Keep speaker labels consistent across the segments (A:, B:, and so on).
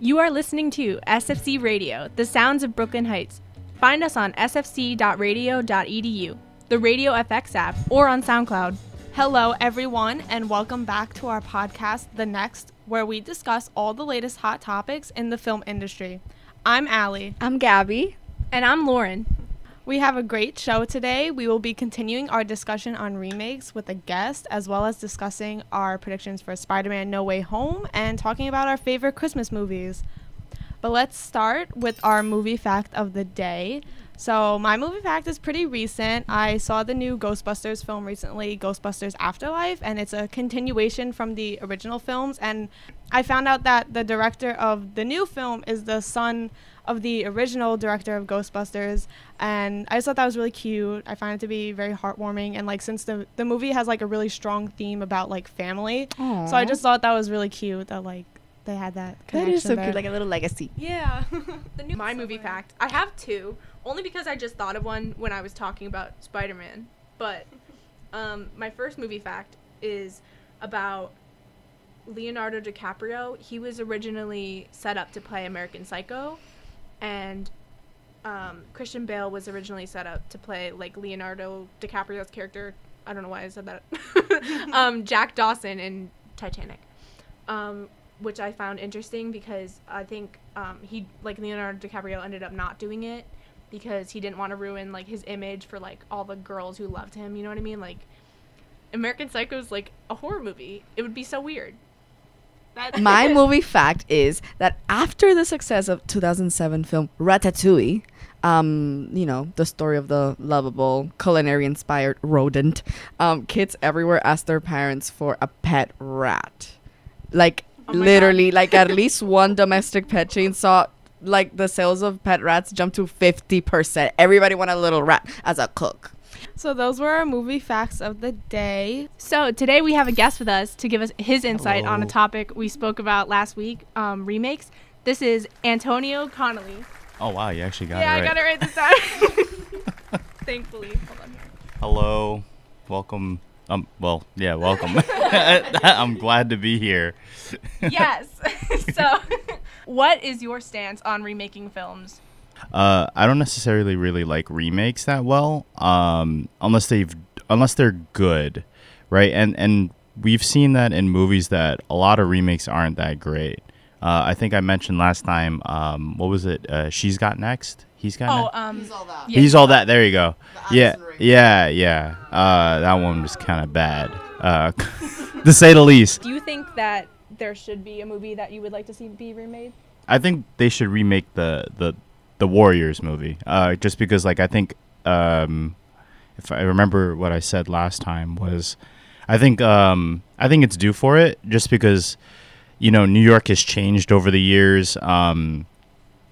A: You are listening to SFC Radio, the sounds of Brooklyn Heights. Find us on sfc.radio.edu, the Radio FX app, or on SoundCloud.
B: Hello, everyone, and welcome back to our podcast, The Next, where we discuss all the latest hot topics in the film industry. I'm Allie.
C: I'm Gabby.
A: And I'm Lauren.
B: We have a great show today. We will be continuing our discussion on remakes with a guest, as well as discussing our predictions for Spider Man No Way Home and talking about our favorite Christmas movies. But let's start with our movie fact of the day. So, my movie fact is pretty recent. I saw the new Ghostbusters film recently, Ghostbusters Afterlife, and it's a continuation from the original films. And I found out that the director of the new film is the son of the original director of Ghostbusters, and I just thought that was really cute. I find it to be very heartwarming, and like since the the movie has like a really strong theme about like family,
C: Aww.
B: so I just thought that was really cute that like they had that.
C: that is so
B: connection
C: cute,
B: there.
C: like a little legacy.
A: Yeah. the new My movie fact. I have two, only because I just thought of one when I was talking about Spider Man. But um, my first movie fact is about Leonardo DiCaprio. He was originally set up to play American Psycho, and um, Christian Bale was originally set up to play like Leonardo DiCaprio's character. I don't know why I said that. um, Jack Dawson in Titanic, um, which I found interesting because I think um, he like Leonardo DiCaprio ended up not doing it because he didn't want to ruin like his image for like all the girls who loved him. You know what I mean? Like American Psycho is like a horror movie. It would be so weird. That-
C: My movie fact is that after the success of 2007 film Ratatouille, um, you know, the story of the lovable culinary inspired rodent, um, kids everywhere ask their parents for a pet rat. Like
A: Oh my
C: literally, like at least one domestic pet chain saw like the sales of pet rats jumped to 50%. Everybody want a little rat as a cook.
B: So those were our movie facts of the day.
A: So today we have a guest with us to give us his insight on a topic we spoke about last week, um, remakes. This is Antonio Connolly.
D: Oh wow, you actually got
A: yeah,
D: it right.
A: I got it right this time. Thankfully. Hold on.
D: Hello, welcome. Um, well, yeah, welcome. I'm glad to be here.
A: Yes. so, what is your stance on remaking films?
D: Uh, I don't necessarily really like remakes that well, um, unless they've unless they're good, right? And and we've seen that in movies that a lot of remakes aren't that great. Uh, I think I mentioned last time. Um, what was it? Uh, She's got next. He's got.
A: Oh,
D: next?
A: um,
C: all that.
A: yeah.
D: He's all that. There you go.
C: The
D: Yeah, yeah, yeah. Uh, that one was kind of bad, uh, to say the least.
A: do you think that there should be a movie that you would like to see be remade?
D: I think they should remake the the the Warriors movie. Uh, just because, like, I think um, if I remember what I said last time was, I think um, I think it's due for it. Just because, you know, New York has changed over the years. Um,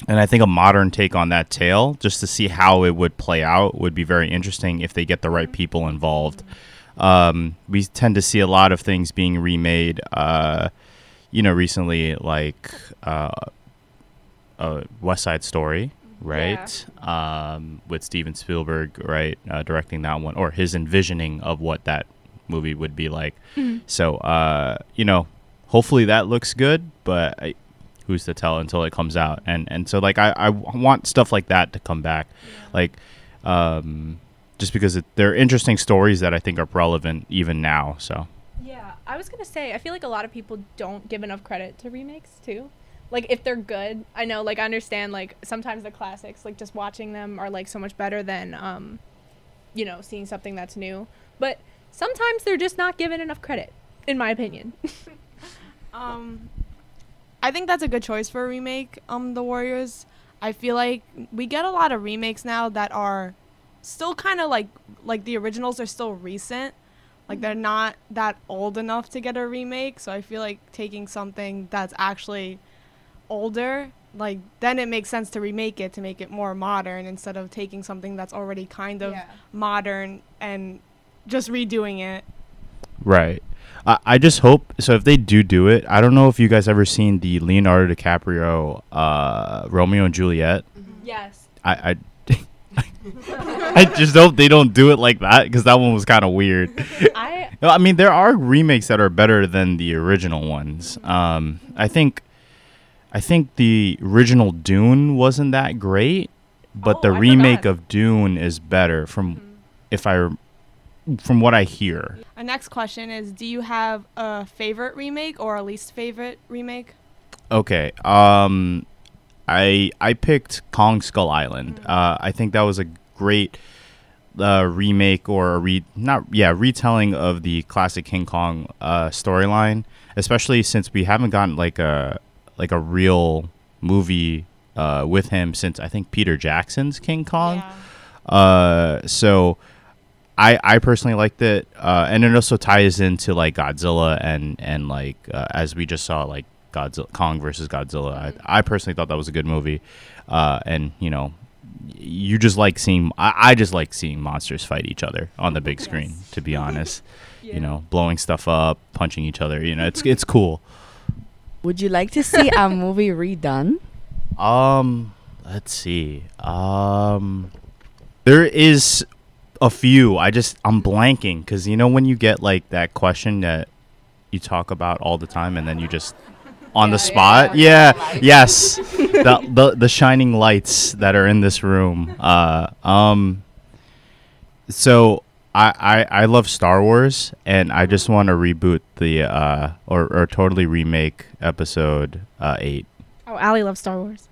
D: and I think a modern take on that tale, just to see how it would play out, would be very interesting if they get the right people involved. Um, we tend to see a lot of things being remade. Uh, you know, recently, like uh, uh, West Side Story, right? Um, with Steven Spielberg, right, uh, directing that one, or his envisioning of what that movie would be like. So, uh, you know, hopefully that looks good, but I, who's to tell until it comes out? And and so, like, I, I want stuff like that to come back, like. Um, just because it, they're interesting stories that I think are relevant even now. So
A: Yeah, I was gonna say I feel like a lot of people don't give enough credit to remakes too. Like if they're good, I know like I understand like sometimes the classics like just watching them are like so much better than um, you know, seeing something that's new. But sometimes they're just not given enough credit, in my opinion.
B: Um, I think that's a good choice for a remake. Um, The Warriors. I feel like we get a lot of remakes now that are still kind of like like the originals are still recent. Like they're not that old enough to get a remake. So I feel like taking something that's actually older, like then it makes sense to remake it to make it more modern instead of taking something that's already kind of
A: Yeah.
B: modern and just redoing it.
D: Right. I, I just hope so. If they do do it, I don't know if you guys ever seen the Leonardo DiCaprio uh, Romeo and Juliet. Mm-hmm.
A: yes.
D: I I, I just hope they don't do it like that because that one was kind of weird.
A: I
D: I mean, there are remakes that are better than the original ones. Um, I think I think the original Dune wasn't that great, but
A: Oh,
D: the
A: I
D: remake
A: forgot.
D: of Dune is better from
A: Mm-hmm.
D: if I from what I hear.
B: Our next question is Do you have a favorite remake or a least favorite remake?
D: Okay. Um I I picked Kong Skull Island. Uh I think that was a great uh, remake or a re not yeah retelling of the classic King Kong uh, storyline, especially since we haven't gotten like a like a real movie uh, with him since I think Peter Jackson's King Kong. Uh, so I I personally liked it, uh, and it also ties into like Godzilla and and like uh, as we just saw like Godzilla Kong versus Godzilla. I, I personally thought that was a good movie, uh, and you know. You just like seeing. I, I just like seeing monsters fight each other on the big screen. To be honest, you know, blowing stuff up, punching each other. You know, it's it's cool.
C: Would you like to see a movie redone?
D: Um, let's see. Um, there is a few. I just I'm blanking because you know when you get like that question that you talk about all the time and then you just on the spot. Yeah. Yes. the, the the shining lights that are in this room. Uh. Um. So. I, I, I love Star Wars and I just want to reboot the uh or, or totally remake episode uh, eight
A: Oh, Allie loves Star Wars.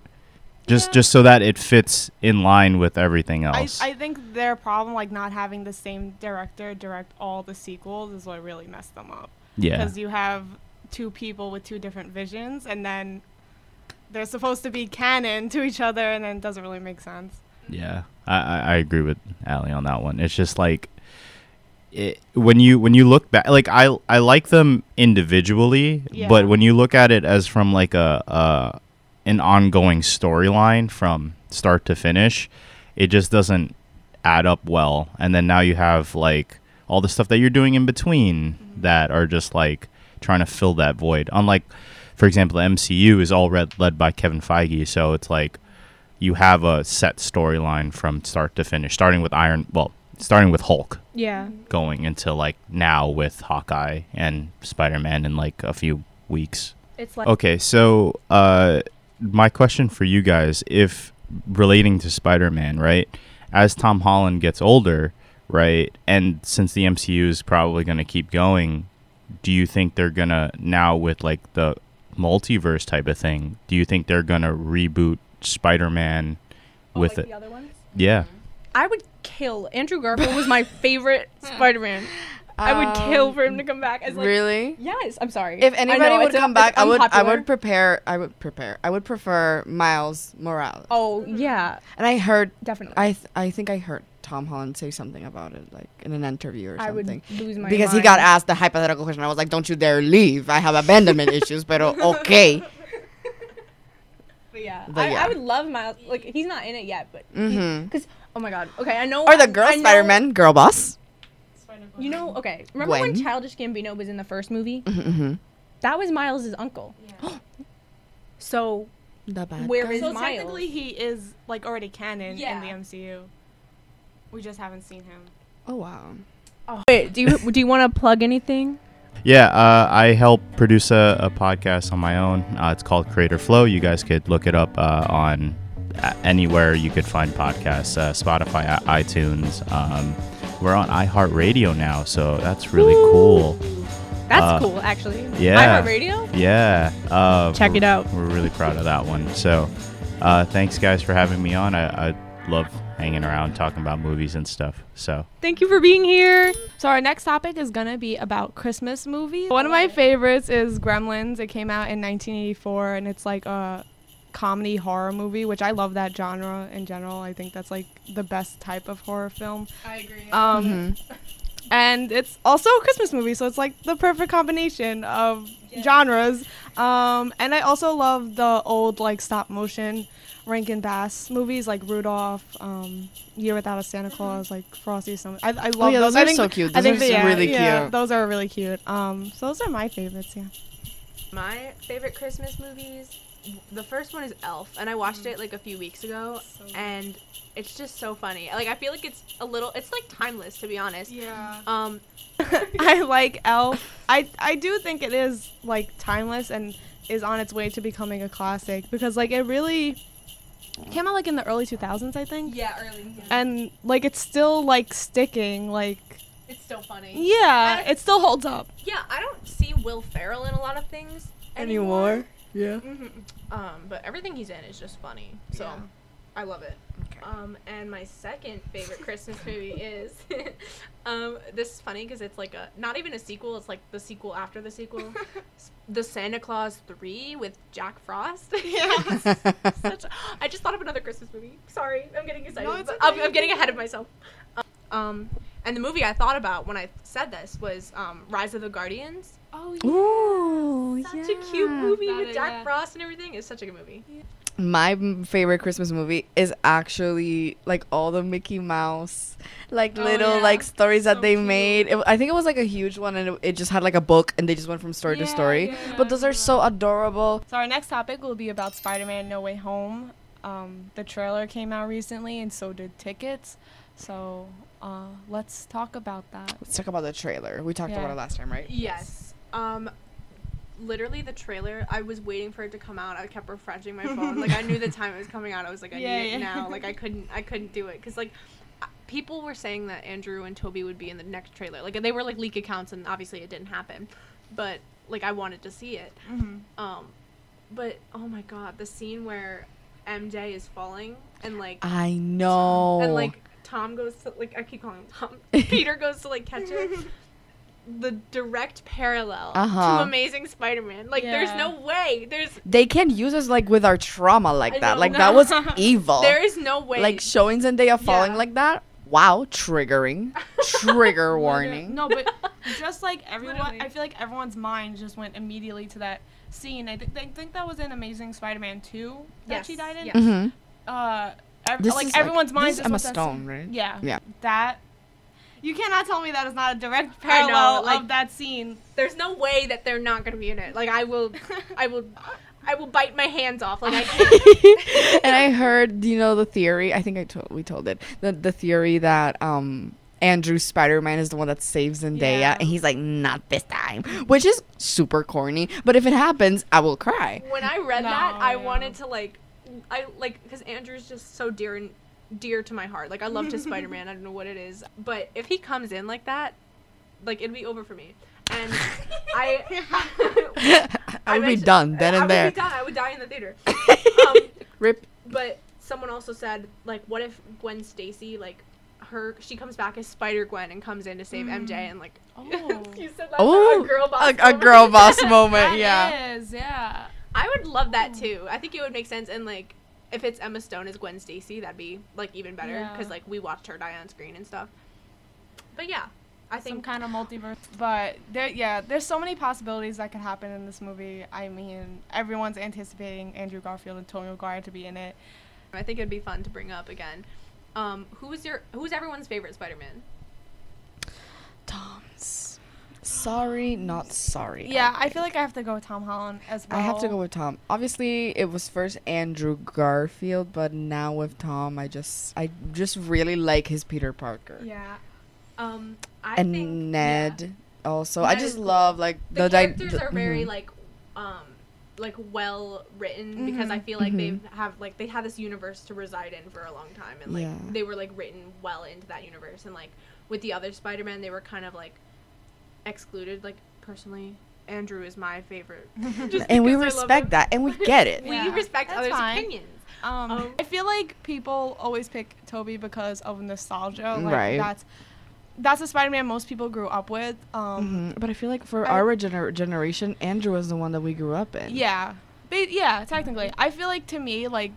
D: just just so that it fits in line with everything else.
B: I,
D: else.
B: I think their problem, like not having the same director direct all the sequels, is what really messed them up.
D: yeah,
B: Because you have two people with two different visions, and then they're supposed to be canon to each other, and then it doesn't really make sense.
D: yeah, I, I agree with Allie on that one. It's just like it, when you when you look back, like I I like them individually,
B: Yeah.
D: but when you look at it as from like a uh an ongoing storyline from start to finish, it just doesn't add up well. And then now you have like all the stuff that you're doing in between that are just like trying to fill that void. Unlike, for example, the MCU is all read, led by Kevin Feige, so it's like you have a set storyline from start to finish, starting with Iron, well, starting with Hulk,
A: Yeah.
D: going into like now with Hawkeye and Spider Man in like a few weeks.
A: It's like
D: Okay, so uh, my question for you guys, if relating to Spider-Man, right? As Tom Holland gets older, right, and since the MCU is probably going to keep going, do you think they're gonna now with like the multiverse type of thing? Do you think they're gonna reboot Spider-Man
A: oh,
D: with
A: like
D: it?
A: the other ones.
D: Yeah, mm-hmm.
A: I would kill Andrew Garfield was my favorite Spider-Man. I would um, kill for him to come back as like
C: really?
A: Yes, I'm sorry.
C: If anybody
A: know,
C: would
A: it's a-
C: come back, I would. I would prepare. I would prepare. I would prefer Miles Morales.
A: Oh yeah,
C: And I heard.
A: definitely.
C: I. Th- I think I heard Tom Holland say something about it, like in an interview or
A: I would
C: something.
A: lose my
C: because he got asked the hypothetical question. I was like, "Don't you dare leave! I have abandonment issues." But okay.
A: But yeah,
C: But
A: I,
C: yeah.
A: I would love Miles. Like he's not in it yet, but
C: mm-hmm
A: because oh my god. Okay, I know.
C: Or the
A: I-
C: girl Spider-Man, girl boss.
A: You know, okay. Remember when
C: Gwen?
A: Childish Gambino was in the first movie?
C: Mm-hmm.
A: That was Miles' uncle. so
C: The bad
A: Where
C: guy.
A: is
B: So
A: Miles.
B: technically, he is like already canon
A: Yeah.
B: in the MCU. We just haven't seen him.
C: Oh wow.
A: wait, do you do you want to plug anything?
D: yeah. Uh, I help produce a, a podcast on my own. Uh, it's called Creator Flow. You guys could look it up uh, on anywhere you could find podcasts, uh, Spotify, i- iTunes. Um, we're on iHeartRadio now, so that's really cool.
A: That's
D: Uh,
A: cool, actually.
D: yeah.
A: iHeartRadio.
D: Yeah. Uh,
A: Check it out.
D: We're really proud of that one. So, uh, thanks guys for having me on. I, I love hanging around talking about movies and stuff. So,
A: Thank you for being here.
B: So our next topic is gonna be about Christmas movies. One of my favorites is Gremlins. It came out in 1984, and it's like a comedy horror movie, which I love that genre in general. I think that's like the best type of horror film.
A: I agree.
B: Um,
C: Mhm.
B: and it's also a Christmas movie, so it's like the perfect combination of genres. Um, and I also love the old like stop motion Rankin Bass movies like Rudolph, um, Year Without a Santa Claus, like Frosty. Some I, I love
C: Oh yeah,
B: those.
C: those are
B: think
C: so cute.
B: I
C: Those
B: think
C: are
B: that-
C: so
B: yeah,
C: really
B: yeah,
C: cute.
B: Those are really cute. Um, so those are my favorites. Yeah.
A: My favorite Christmas movies. The first one is Elf, and I watched it like a few weeks ago, and it's just so funny. Like I feel like it's a little, it's like timeless to be honest.
B: Yeah.
A: Um,
B: I like Elf. I I do think it is like timeless and is on its way to becoming a classic because like it really came out like in the early 2000s, I think.
A: Yeah, early.
B: And like it's still like sticking like
A: it's still funny.
B: yeah, it still holds up.
A: Yeah, I don't see Will Ferrell in a lot of things
C: Anymore? Yeah.
A: hmm Um, but everything he's in is just funny. So
B: Yeah.
A: I love it.
C: Okay.
A: Um, and my second favorite Christmas movie is, um, this is funny because it's like a not even a sequel. It's like the sequel after the sequel. The Santa Claus Three with Jack Frost.
B: Yeah.
A: Such a- I just thought of another Christmas movie. Sorry, I'm getting excited.
B: No, it's
A: but I'm. I'm getting ahead of myself. Um, and the movie I thought about when I said this was um, Rise of the Guardians.
B: Oh
C: Ooh,
A: Such a cute movie
B: That
A: with
B: is-
A: Jack
B: yeah.
A: Frost and everything. It's such a good movie.
C: My favorite Christmas movie is actually like all the Mickey Mouse, like
B: Oh,
C: little
B: yeah.
C: like stories that they
B: cute.
C: made. It, I think it was like a huge one, and it, it just had like a book, and they just went from story to story.
B: yeah,
C: But those are so adorable.
B: So our next topic will be about Spider-Man: No Way Home. Um, the trailer came out recently, and so did tickets. So uh, let's talk about that.
C: Let's talk about the trailer. We talked
B: Yeah.
C: about it last time, right?
A: Yes. Um, literally the trailer. I was waiting for it to come out. I kept refreshing my phone. like I knew the time it was coming out. I was like, I
B: Yeah,
A: need it now. Like I couldn't. I couldn't do it because like. People were saying that Andrew and Tobey would be in the next trailer. Like they were like leak accounts, and obviously it didn't happen. But like I wanted to see it.
B: Mm-hmm.
A: Um, but oh my god, the scene where MJ is falling and like
C: I know.
A: and like Tom goes to like I keep calling him Tom. Peter goes to like catch it. The direct parallel
C: Uh-huh.
A: to Amazing Spider-Man. Like, there's no way. There's
C: they can't use us like with our trauma like
A: I
C: that.
A: know.
C: Like that was evil.
A: there is no way.
C: like showing Zendaya falling
A: Yeah.
C: like that. Wow, triggering. Trigger warning.
B: No, but just like everyone,
A: Literally.
B: I feel like everyone's mind just went immediately to that scene. I think I think that was in Amazing Spider-Man 2 that
A: Yes,
B: she died in.
A: yes.
C: Mhm.
B: Uh, ev-
C: This
B: like
C: is,
B: everyone's
C: this
B: mind
C: is
B: just
C: Emma
B: went to that
C: Stone, right?
B: Yeah.
C: Yeah.
B: That. You cannot tell me that is not a direct
A: I know,
B: parallel
A: like-
B: of that scene.
A: there's no way that they're not gonna be in it. Like I will, I will, I will bite my hands off. Like I can't.
C: and I heard, you know, the theory. I think I told we told it. The the theory that um Andrew Spider Man is the one that saves Zendaya,
B: Yeah.
C: and he's like, not this time, which is super corny. But if it happens, I will cry.
A: when I read
B: No,
A: that, I
B: yeah.
A: wanted to like, I like because Andrew's just so dear and dear to my heart. Like I loved his Spider Man. I don't know what it is, but if he comes in like that, like it'd be over for me. And I,
C: I would be done then
A: I
C: and there.
A: would be done. I would die in the theater. um,
C: Rip.
A: but someone also said like, what if Gwen Stacy like her she comes back as Spider Gwen and comes in to save MJ and like
B: Oh.
A: you said that's
C: Oh,
A: a girl boss.
C: a, a girl boss moment.
B: That
C: yeah.
B: is, yeah.
A: I would love that too. I think it would make sense and like if it's Emma Stone as Gwen Stacy, that'd be like even better
B: Yeah.
A: because like we watched her die on screen and stuff. But yeah, I
B: Some
A: think
B: kind of multiverse. But there, yeah, there's so many possibilities that could happen in this movie. I mean, everyone's anticipating Andrew Garfield and Tony Maguire to be in it.
A: I think it'd be fun to bring up again. Um, who is your who's everyone's favorite Spider-Man?
C: Tom's. Sorry, not sorry.
B: Yeah, I feel like I have to go with Tom Holland as well.
C: I have to go with Tom. Obviously, it was first Andrew Garfield, but now with Tom, I just I just really like his Peter Parker.
A: Yeah. Um, I
C: and
A: think
C: Ned
A: yeah.
C: also.
A: Ned
C: I just love like
A: the,
C: the, di- the-
A: are very
C: mhm.
A: like um like well written because I feel like
C: Mhm.
A: they have like they had this universe to reside in for a long time and like
C: Yeah.
A: they were like written well into that universe and like with the other Spider-Man they were kind of like excluded like personally Andrew is my favorite
C: and we
A: because I love
C: respect that and we get it.
A: we respect
B: that's
A: others
B: fine.
A: opinions
B: Um,
A: Um,
B: I feel like people always pick Tobey because of nostalgia. Like
C: Right.
B: That's that's the Spider-Man most people grew up with. Um,
C: Mhm. But I feel like for
B: I-
C: our gener- generation, Andrew is the one that we grew up in.
B: Yeah, but yeah, technically, I feel like to me, like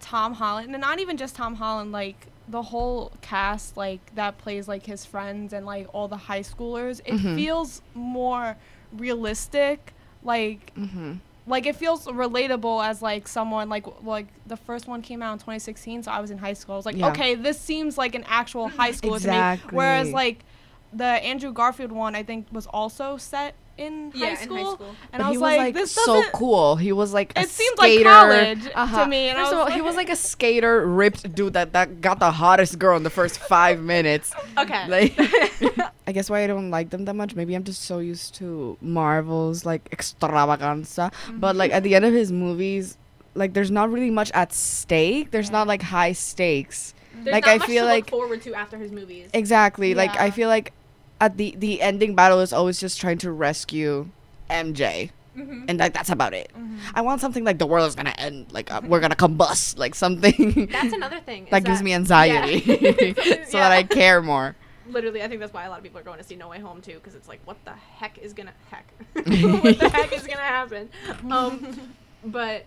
B: Tom Holland, and not even just Tom Holland, like the whole cast, like that plays like his friends and like all the high schoolers. It
C: Mhm.
B: feels more realistic, like
C: Mm-hmm.
B: like it feels relatable as like someone like like the first one came out in 2016 so i was in high school i was like
C: Yeah.
B: okay this seems like an actual high school to me whereas like the andrew garfield one i think was also set in
A: yeah
B: high
A: in
B: school,
A: high school
B: and
C: But
B: i was,
C: he was
B: like,
C: like,
B: this
C: so cool. He was like a
B: It seemed like college to
C: Uh-huh.
B: me, and I
C: First of
B: was
C: all, he was like a skater, ripped dude that that got the hottest girl in the first five minutes.
A: okay
C: Like, I guess why I don't like them that much. Maybe I'm just so used to Marvel's like extravaganza. But like at the end of his movies, like there's not really much at stake. There's not like high stakes.
A: There's
C: like
A: not
C: I
A: much
C: feel
A: to
C: like
A: forward to after his movies.
C: exactly. Like I feel like at the the ending battle is always just trying to rescue MJ.
A: Mhm.
C: And like that's about it.
B: Mhm.
C: I want something like the world is gonna end, like uh, we're gonna combust, like something
A: That's another thing. is
C: that gives me
A: Yeah.
C: anxiety, so that I care more.
A: Literally, I think that's why a lot of people are going to see No Way Home too, because it's like, what the heck is gonna heck? what the heck is gonna happen? Um, but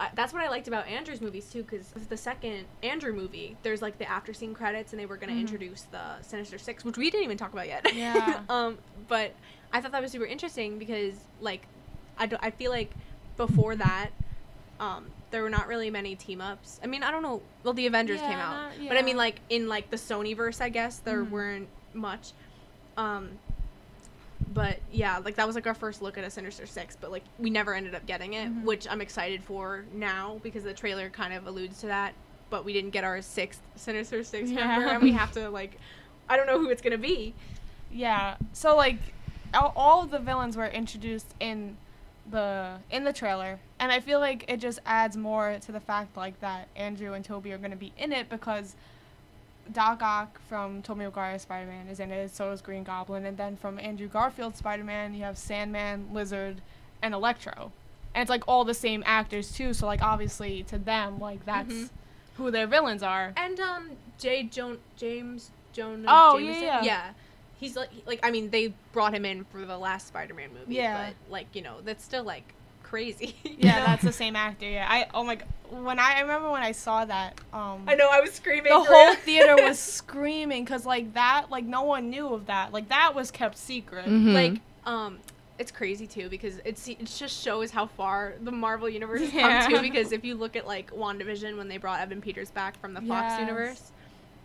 A: I, that's what I liked about Andrew's movies too, because the second Andrew movie, there's like the after scene credits, and they were gonna
B: Mhm.
A: introduce the Sinister Six, which we didn't even talk about yet.
B: Yeah.
A: um, but I thought that was super interesting because like, I do, I feel like before that, um, there were not really many team ups. I mean, I don't know. Well, the Avengers
B: Yeah,
A: came out,
B: not-
A: but I mean, like in like the Sony verse, I guess there
B: Mhm.
A: weren't much. Um, but yeah, like that was like our first look at a Sinister Six, but like we never ended up getting it,
B: Mhm.
A: which I'm excited for now because the trailer kind of alludes to that. But we didn't get our sixth Sinister Six
B: Yeah.
A: member, and we have to like, I don't know who it's gonna be.
B: Yeah. So like, all, all of the villains were introduced in the in the trailer, and I feel like it just adds more to the fact like that Andrew and Tobey are gonna be in it because Doc Ock from Tobey Maguire's Spider-Man is in it. So is Green Goblin, and then from Andrew Garfield's Spider-Man, you have Sandman, Lizard, and Electro, and it's like all the same actors too. So like obviously to them like that's
A: Mhm.
B: who their villains are.
A: And um, J. Joan James Jonah.
B: Oh, yeah, yeah.
A: yeah. He's like, like I mean, they brought him in for the last Spider-Man movie.
B: Yeah.
A: But like, you know, that's still like crazy.
B: Yeah,
A: know?
B: that's the same actor. Yeah, I oh my god, when I, I remember when I saw that, um,
A: I know. I was screaming.
B: the
A: for
B: whole theater was screaming because like that, like no one knew of that. Like that was kept secret.
C: Mhm.
A: like um. It's crazy too because it's it just shows how far the Marvel universe has
B: Yeah.
A: come too. Because if you look at like WandaVision when they brought Evan Peters back from the Fox
B: Yes.
A: universe,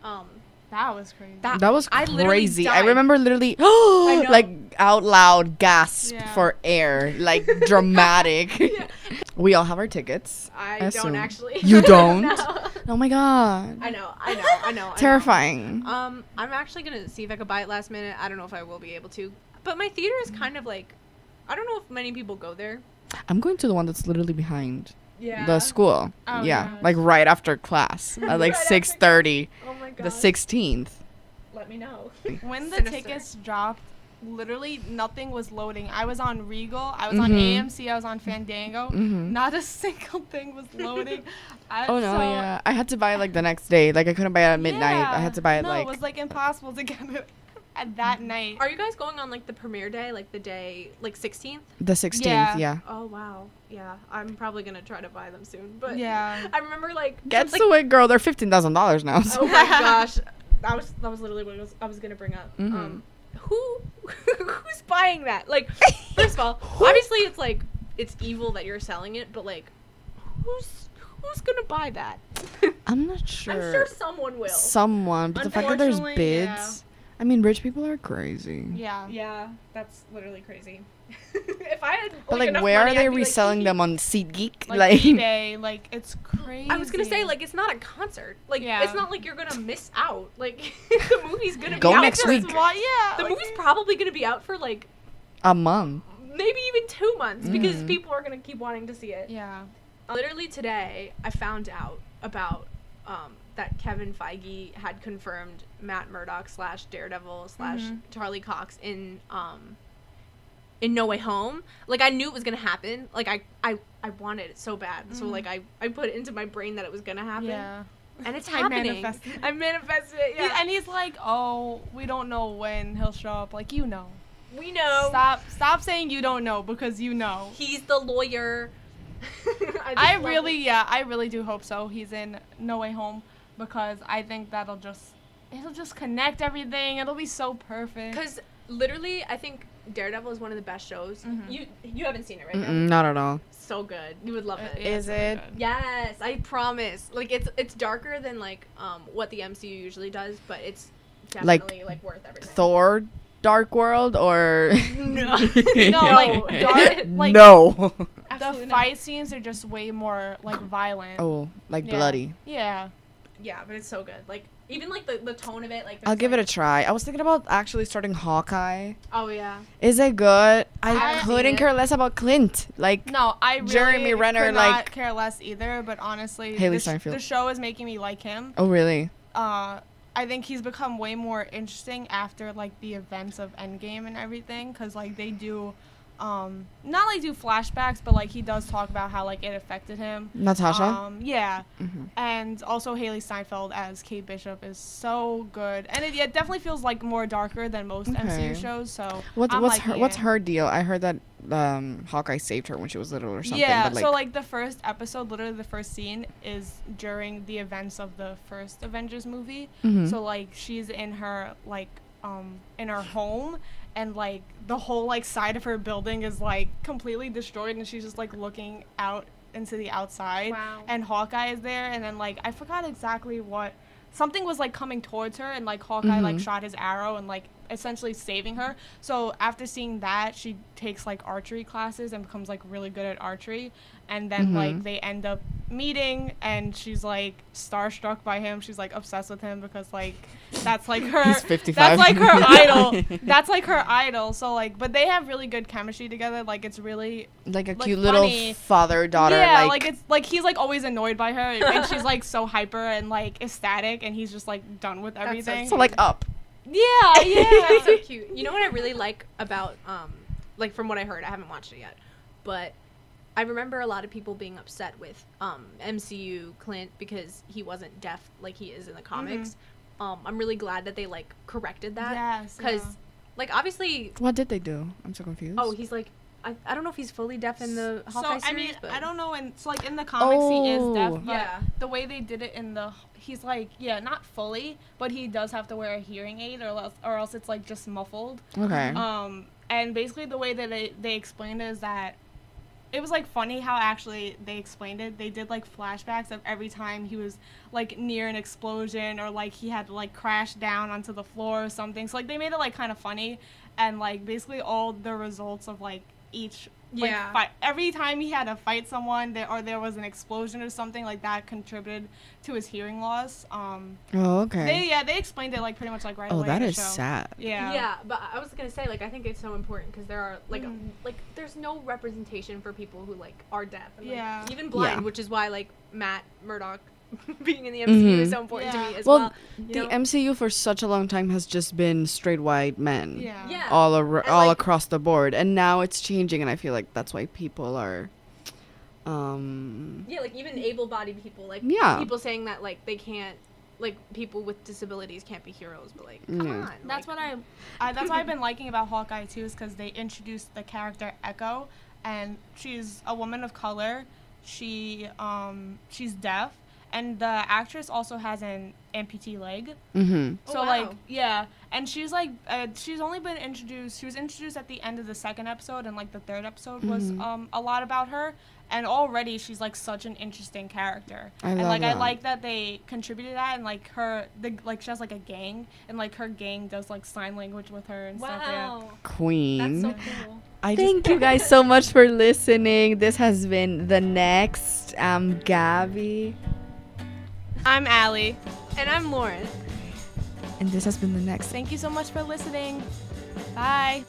A: um,
B: That was crazy.
A: That-
C: That was
A: I
C: crazy. I
A: died.
C: remember literally,
A: know.
C: like out loud gasp
B: Yeah.
C: for air, like dramatic.
A: Yeah.
C: We all have our tickets.
A: I
C: assume.
A: don't actually.
C: You don't?
A: No.
C: Oh my god.
A: I know, I know, I know. I know.
C: Terrifying.
A: Um, I'm actually gonna see if I could buy it last minute. I don't know if I will be able to, but my theater is kind of like, I don't know if many people go there.
C: I'm going to the one that's literally behind
A: Yeah.
C: the school.
B: Oh,
C: yeah,
B: gosh.
C: like right after class at like
A: Right after
C: 6:30,
A: Oh my god.
C: the 16th.
A: Let me know.
B: when the
A: Sinister.
B: tickets dropped, literally nothing was loading. I was on Regal, I was on
C: Mhm.
B: AMC, I was on Fandango.
C: Mhm.
B: Not a single thing was loading. I,
C: Oh no,
B: so-
C: yeah. I had to buy it like the next day. Like I couldn't buy it at midnight. I had to buy it
B: no,
C: like
B: it was like impossible to get it at that night.
A: Are you guys going on like the premiere day, like the day, like 16th?
C: the 16th.
B: Yeah.
C: Yeah.
A: Oh wow. Yeah, I'm probably gonna try to buy them soon. But
B: Yeah.
A: I remember like
C: Get
A: like,
C: to it, girl. They're fifteen thousand dollars now. so-
A: Oh my gosh, that was that was literally what I was, I was gonna bring up.
C: Mhm.
A: Um, who who's buying that? Like, first of all, obviously it's like it's evil that you're selling it, but like, who's who's gonna buy that?
C: I'm not sure.
A: I'm sure someone will.
C: Someone, but the fact that there's bids.
B: yeah.
C: I mean, rich people are crazy.
B: Yeah.
A: yeah, that's literally crazy. if I had,
C: But like,
A: enough
C: where
A: money,
C: are they
A: I'd like,
C: reselling them on SeatGeek?
B: Like,
C: Like,
B: eBay, like it's crazy.
A: I was gonna say like it's not a concert. Like
B: Yeah.
A: it's not like you're gonna miss out. Like the movie's gonna
C: Go
A: be out
C: next
A: for-
C: week.
B: What? Yeah.
A: The
B: like,
A: movie's probably gonna be out for like
C: a month.
A: maybe even two months because
C: Mhm.
A: people are gonna keep wanting to see it.
B: Yeah.
A: Literally today, I found out about um, that Kevin Feige had confirmed Matt Murdock slash Daredevil slash
B: Mhm.
A: Charlie Cox in um, in No Way Home. Like I knew it was gonna happen. Like I I, I wanted it so bad. So
B: Mhm.
A: like I, I put it into my brain that it was gonna happen.
B: Yeah.
A: And it's
B: I
A: happening.
B: manifested it.
A: I manifested it.
B: He-
A: Yeah.
B: And he's like, "Oh, we don't know when he'll show up. Like you know.
A: we know.
B: Stop. Stop saying you don't know because you know."
A: He's the lawyer. I,
B: I really,
A: it.
B: yeah, I really do hope so. He's in No Way Home because I think that'll just, it'll just connect everything. It'll be so perfect.
A: Because literally, I think Daredevil is one of the best shows.
B: Mhm.
A: You you haven't seen it right.
C: Mm-mm, not at all.
A: So good. You would love it.
B: Yeah,
C: Is
B: it's really
C: it?
B: good.
A: Yes, I promise. Like it's it's darker than like um what the MCU usually does, but it's
C: Like,
A: definitely like, worth everything.
C: Thor, Dark World, or
A: No.
B: No, like dark, like
C: no.
B: the
A: Absolutely not.
B: fight scenes are just way more like violent.
C: oh, like
B: Yeah.
C: bloody.
B: Yeah.
A: Yeah, but it's so good. Like even like the, the tone of it. Like
C: I'll give it a try. I was thinking about actually starting Hawkeye.
A: Oh yeah.
C: Is it good? I,
B: I-
C: couldn't care less about Clint. Like,
B: No, I really
C: Jeremy Renner, like-
B: care less either. But honestly, Hailee
C: Steinfeld.
B: the show is making me like him.
C: oh really?
B: Uh, I think he's become way more interesting after like the events of Endgame and everything, cause like they do, um, not like do flashbacks, but like he does talk about how like it affected him.
C: Natasha.
B: Um, yeah,
C: hmm
B: and also Hailee Steinfeld as Kate Bishop is so good, and it, it definitely feels like more darker than most
C: Okay.
B: MCU shows. So
C: What's what's her what's her deal? I heard that um, Hawkeye saved her when she was little or something.
B: Yeah,
C: but like,
B: so like the first episode, literally the first scene is during the events of the first Avengers movie.
C: Mhm.
B: So like she's in her like um in her home and like the whole like side of her building is like completely destroyed and she's just like looking out into the outside.
A: Wow.
B: And Hawkeye is there and then like I forgot exactly what something was like coming towards her and like Hawkeye like
C: Mhm.
B: shot his arrow and like essentially saving her. So after seeing that, she takes like archery classes and becomes like really good at archery. And then
C: Mhm.
B: like they end up meeting and she's like starstruck by him. She's like obsessed with him because like that's like her
C: He's 55.
B: that's like her idol. That's like her idol. So like but they have really good chemistry together. Like it's really
C: like a
B: like,
C: cute little father daughter.
B: yeah,
C: like,
B: like, it's like he's like always annoyed by her and she's like so hyper and like ecstatic and he's just like done with
A: so
B: everything.
C: so like up.
B: Yeah,
A: That's
B: yeah.
A: so cute. You know what I really like about um like from what I heard, I haven't watched it yet, but I remember a lot of people being upset with um MCU Clint because he wasn't deaf like he is in the comics. Um I'm really glad that they like corrected that
B: yes.
A: cuz
B: yeah.
A: like obviously
C: What did they do? I'm so confused.
A: oh, he's like I, I don't know if he's fully deaf in the Hawkeye
B: so I mean,
A: but
B: I don't know. And so like in the comics, he is deaf,
C: Oh.
B: but
A: Yeah.
B: the way they did it in the, he's like, yeah, not fully, but he does have to wear a hearing aid, or else, or else it's like just muffled.
C: okay.
B: Um, and basically the way that they, they explained it is that it was like funny how actually they explained it. They did like flashbacks of every time he was like near an explosion or like he had to like crash down onto the floor or something. So like they made it like kind of funny and like basically all the results of like each like
A: Yeah.
B: fight every time he had to fight someone there or there was an explosion or something like that contributed to his hearing loss. Um
C: oh, okay.
B: they yeah, they explained it like pretty much like right
C: oh,
B: away.
C: that
B: in show.
C: sad.
B: Yeah.
A: Yeah, but I was gonna say like I think it's so important because there are like
B: Mhm.
A: like there's no representation for people who like are deaf. And, like,
B: Yeah.
A: even blind,
C: Yeah.
A: which is why like Matt Murdock being in the MCU is
C: Mhm.
A: so important
B: Yeah.
A: to me as
C: Well,
A: well.
C: The
A: know?
C: MCU for such a long time has just been straight white men.
B: Yeah.
A: Yeah.
C: All ar- all
A: like-
C: across the board, and now it's changing, and I feel like that's why people are, um,
A: yeah, like even able-bodied people, like
C: Yeah.
A: people saying that like they can't, like people with disabilities can't be heroes, but like come
C: Yeah.
A: on,
B: That's
A: like,
B: what I, I that's what I've been liking about Hawkeye too, is because they introduced the character Echo, and she's a woman of color. She um she's deaf, and the actress also has an amputee leg.
C: mm-hmm.
A: Oh,
B: So
A: wow.
B: like yeah, and she's like uh, she's only been introduced. She was introduced at the end of the second episode, and like the third episode was
C: Mhm.
B: um a lot about her. And already she's like such an interesting character.
C: I
B: and
C: love
B: like I like that they contributed that, and like her the like she has like a gang, and like her gang does like sign language with her and stuff. Yeah.
A: wow,
C: Queen.
A: that's so cool.
C: I thank you guys so much for listening. This has been the next. Um, Gabby,
B: I'm Allie.
A: And I'm Lauren.
C: and this has been the next.
B: Thank you so much for listening. Bye.